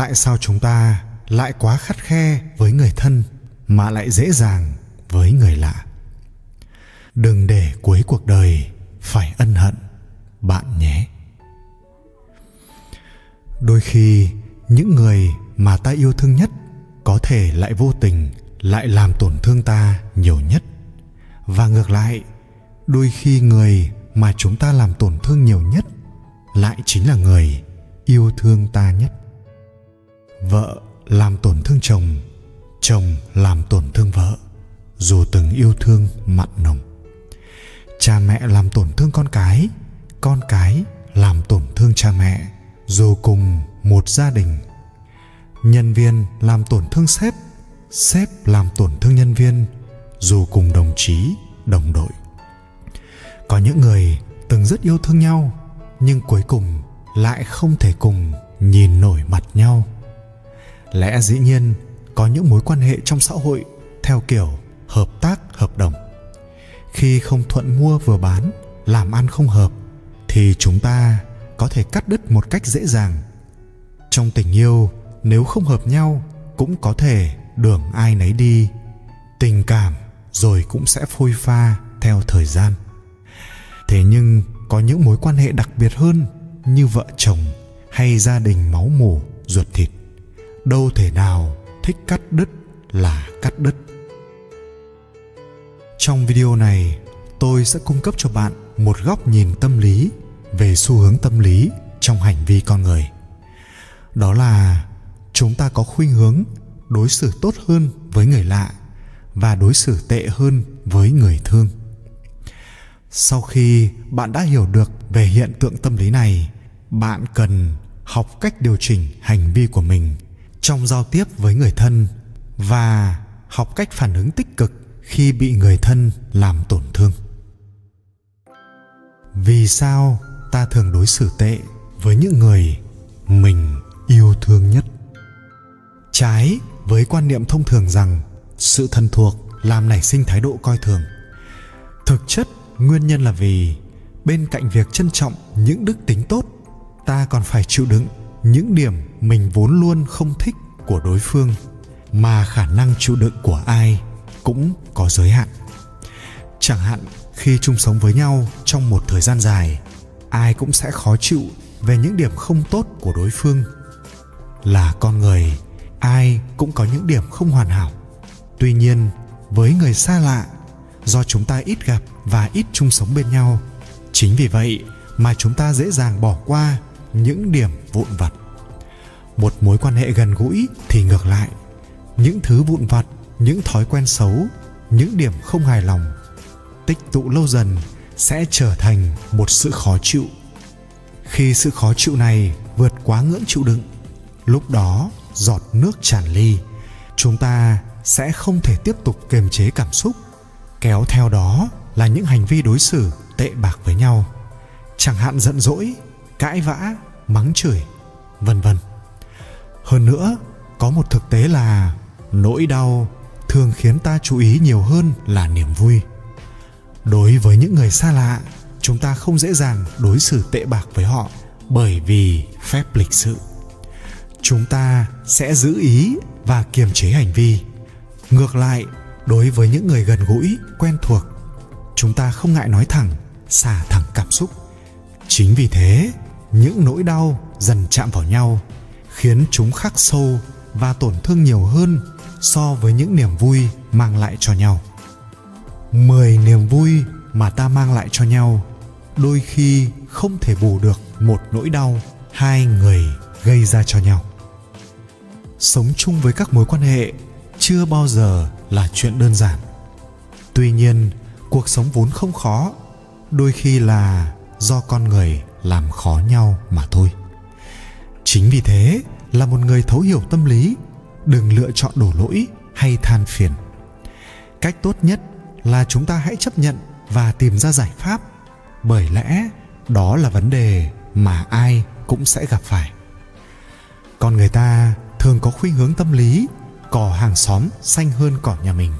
tại sao chúng ta lại quá khắt khe với người thân mà lại dễ dàng với người lạ? Đừng để cuối cuộc đời phải ân hận, bạn nhé. Đôi khi, những người mà ta yêu thương nhất có thể lại vô tình lại làm tổn thương ta nhiều nhất. Và ngược lại, đôi khi người mà chúng ta làm tổn thương nhiều nhất lại chính là người yêu thương ta nhất vợ làm tổn thương chồng chồng làm tổn thương vợ. Dù từng yêu thương, mặn nồng. Cha mẹ làm tổn thương con cái con cái làm tổn thương cha mẹ, dù cùng một gia đình. Nhân viên làm tổn thương sếp sếp làm tổn thương nhân viên, dù cùng đồng chí, đồng đội. Có những người từng rất yêu thương nhau, nhưng cuối cùng lại không thể cùng nhìn nổi mặt nhau lẽ dĩ nhiên, có những mối quan hệ trong xã hội theo kiểu hợp tác, hợp đồng. Khi không thuận mua vừa bán, làm ăn không hợp, thì chúng ta có thể cắt đứt một cách dễ dàng. Trong tình yêu, nếu không hợp nhau, cũng có thể đường ai nấy đi. Tình cảm rồi cũng sẽ phôi pha theo thời gian. Thế nhưng có những mối quan hệ đặc biệt hơn như vợ chồng hay gia đình máu mủ, ruột thịt đâu thể nào thích cắt đứt là cắt đứt. Trong video này, tôi sẽ cung cấp cho bạn một góc nhìn tâm lý về xu hướng tâm lý trong hành vi con người. Đó là chúng ta có khuynh hướng đối xử tốt hơn với người lạ và đối xử tệ hơn với người thương. Sau khi bạn đã hiểu được về hiện tượng tâm lý này, bạn cần học cách điều chỉnh hành vi của mình trong giao tiếp với người thân và học cách phản ứng tích cực khi bị người thân làm tổn thương. Vì sao ta thường đối xử tệ với những người mình yêu thương nhất? Trái với quan niệm thông thường rằng sự thân thuộc làm nảy sinh thái độ coi thường. Thực chất, nguyên nhân là vì bên cạnh việc trân trọng những đức tính tốt, ta còn phải chịu đựng những điểm mình vốn luôn không thích của đối phương, mà khả năng chịu đựng của ai cũng có giới hạn. Chẳng hạn, khi chung sống với nhau trong một thời gian dài, ai cũng sẽ khó chịu về những điểm không tốt của đối phương. Là con người, ai cũng có những điểm không hoàn hảo. Tuy nhiên, với người xa lạ, do chúng ta ít gặp và ít chung sống bên nhau, chính vì vậy mà chúng ta dễ dàng bỏ qua những điểm vụn vặt. Một mối quan hệ gần gũi thì ngược lại. Những thứ vụn vặt, những thói quen xấu, những điểm không hài lòng, tích tụ lâu dần sẽ trở thành một sự khó chịu. Khi sự khó chịu này vượt quá ngưỡng chịu đựng, lúc đó giọt nước tràn ly, chúng ta sẽ không thể tiếp tục kiềm chế cảm xúc, kéo theo đó là những hành vi đối xử tệ bạc với nhau. Chẳng hạn giận dỗi cãi vã, mắng chửi, vân vân. Hơn nữa, có một thực tế là nỗi đau thường khiến ta chú ý nhiều hơn là niềm vui. Đối với những người xa lạ, chúng ta không dễ dàng đối xử tệ bạc với họ bởi vì phép lịch sự. Chúng ta sẽ giữ ý và kiềm chế hành vi. Ngược lại, đối với những người gần gũi, quen thuộc, chúng ta không ngại nói thẳng, xả thẳng cảm xúc. Chính vì thế những nỗi đau dần chạm vào nhau, khiến chúng khắc sâu và tổn thương nhiều hơn so với những niềm vui mang lại cho nhau. 10 niềm vui mà ta mang lại cho nhau đôi khi không thể bù được một nỗi đau hai người gây ra cho nhau. Sống chung với các mối quan hệ chưa bao giờ là chuyện đơn giản. Tuy nhiên, cuộc sống vốn không khó, đôi khi là do con người làm khó nhau mà thôi. Chính vì thế là một người thấu hiểu tâm lý, đừng lựa chọn đổ lỗi hay than phiền. Cách tốt nhất là chúng ta hãy chấp nhận và tìm ra giải pháp, bởi lẽ đó là vấn đề mà ai cũng sẽ gặp phải. Con người ta thường có khuynh hướng tâm lý cỏ hàng xóm xanh hơn cỏ nhà mình,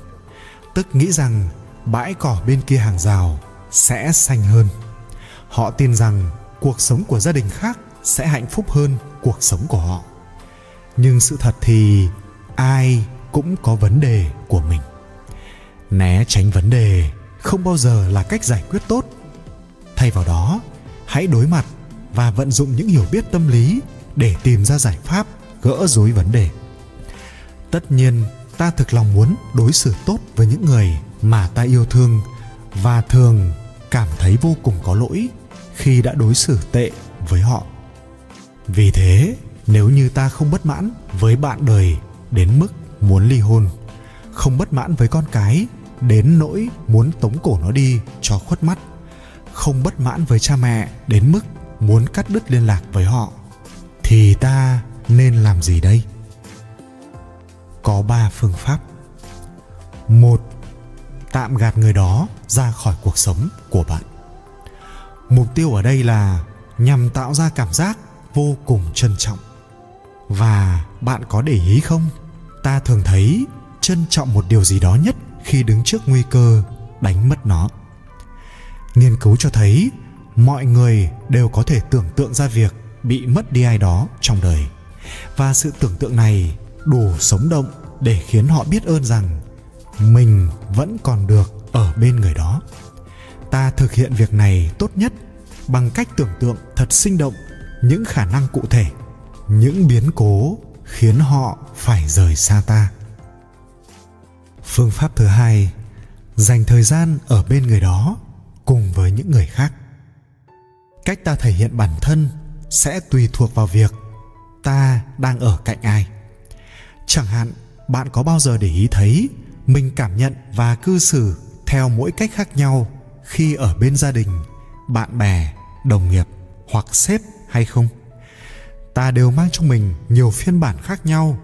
tức nghĩ rằng bãi cỏ bên kia hàng rào sẽ xanh hơn. Họ tin rằng cuộc sống của gia đình khác sẽ hạnh phúc hơn cuộc sống của họ. Nhưng sự thật thì ai cũng có vấn đề của mình. Né tránh vấn đề không bao giờ là cách giải quyết tốt. Thay vào đó, hãy đối mặt và vận dụng những hiểu biết tâm lý để tìm ra giải pháp gỡ rối vấn đề. Tất nhiên, ta thực lòng muốn đối xử tốt với những người mà ta yêu thương và thường cảm thấy vô cùng có lỗi khi đã đối xử tệ với họ. Vì thế, nếu như ta không bất mãn với bạn đời đến mức muốn ly hôn, không bất mãn với con cái đến nỗi muốn tống cổ nó đi cho khuất mắt, không bất mãn với cha mẹ đến mức muốn cắt đứt liên lạc với họ, thì ta nên làm gì đây? Có ba phương pháp. Một, tạm gạt người đó ra khỏi cuộc sống của bạn mục tiêu ở đây là nhằm tạo ra cảm giác vô cùng trân trọng. Và bạn có để ý không? Ta thường thấy trân trọng một điều gì đó nhất khi đứng trước nguy cơ, đánh mất nó. Nghiên cứu cho thấy mọi người đều có thể tưởng tượng ra việc bị mất đi ai đó trong đời. Và sự tưởng tượng này đủ sống động để khiến họ biết ơn rằng mình vẫn còn được ở bên người đó ta thực hiện việc này tốt nhất bằng cách tưởng tượng thật sinh động những khả năng cụ thể, những biến cố khiến họ phải rời xa ta. Phương pháp thứ hai, dành thời gian ở bên người đó cùng với những người khác. Cách ta thể hiện bản thân sẽ tùy thuộc vào việc ta đang ở cạnh ai. Chẳng hạn, bạn có bao giờ để ý thấy mình cảm nhận và cư xử theo mỗi cách khác nhau khi ở bên gia đình, bạn bè, đồng nghiệp hoặc sếp hay không? Ta đều mang trong mình nhiều phiên bản khác nhau,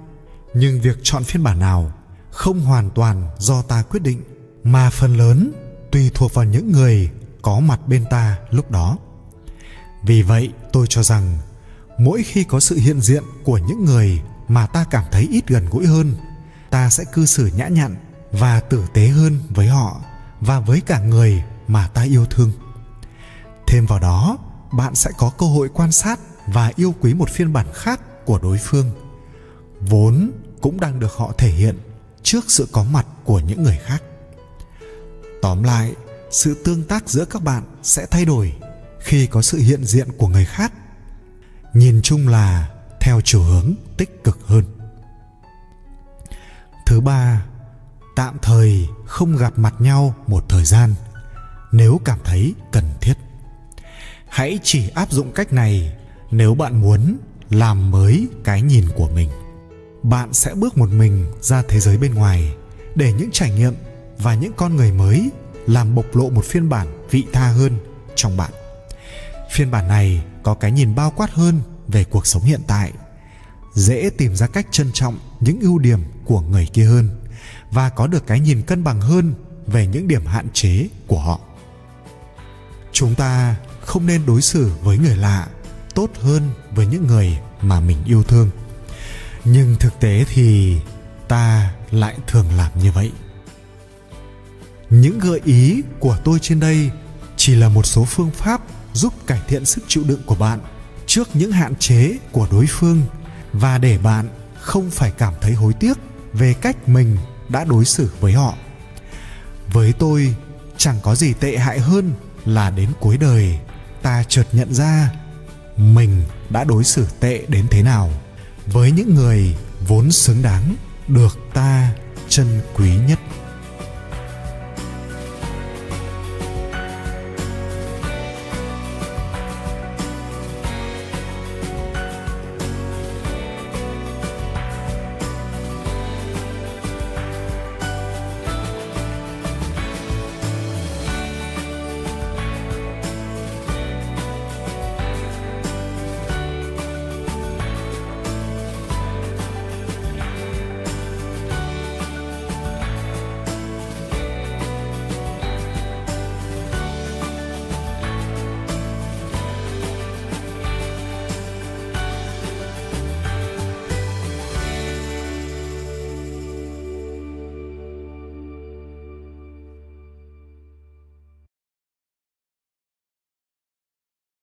nhưng việc chọn phiên bản nào không hoàn toàn do ta quyết định, mà phần lớn tùy thuộc vào những người có mặt bên ta lúc đó. Vì vậy, tôi cho rằng mỗi khi có sự hiện diện của những người mà ta cảm thấy ít gần gũi hơn, ta sẽ cư xử nhã nhặn và tử tế hơn với họ và với cả người mà ta yêu thương. Thêm vào đó, bạn sẽ có cơ hội quan sát và yêu quý một phiên bản khác của đối phương. Vốn cũng đang được họ thể hiện trước sự có mặt của những người khác. Tóm lại, sự tương tác giữa các bạn sẽ thay đổi khi có sự hiện diện của người khác. Nhìn chung là theo chiều hướng tích cực hơn. Thứ ba, tạm thời không gặp mặt nhau một thời gian nếu cảm thấy cần thiết. Hãy chỉ áp dụng cách này nếu bạn muốn làm mới cái nhìn của mình. Bạn sẽ bước một mình ra thế giới bên ngoài để những trải nghiệm và những con người mới làm bộc lộ một phiên bản vị tha hơn trong bạn. Phiên bản này có cái nhìn bao quát hơn về cuộc sống hiện tại, dễ tìm ra cách trân trọng những ưu điểm của người kia hơn và có được cái nhìn cân bằng hơn về những điểm hạn chế của họ chúng ta không nên đối xử với người lạ tốt hơn với những người mà mình yêu thương. Nhưng thực tế thì ta lại thường làm như vậy. Những gợi ý của tôi trên đây chỉ là một số phương pháp giúp cải thiện sức chịu đựng của bạn trước những hạn chế của đối phương và để bạn không phải cảm thấy hối tiếc về cách mình đã đối xử với họ. Với tôi, chẳng có gì tệ hại hơn là đến cuối đời, ta chợt nhận ra mình đã đối xử tệ đến thế nào. Với những người vốn xứng đáng được ta trân quý nhất.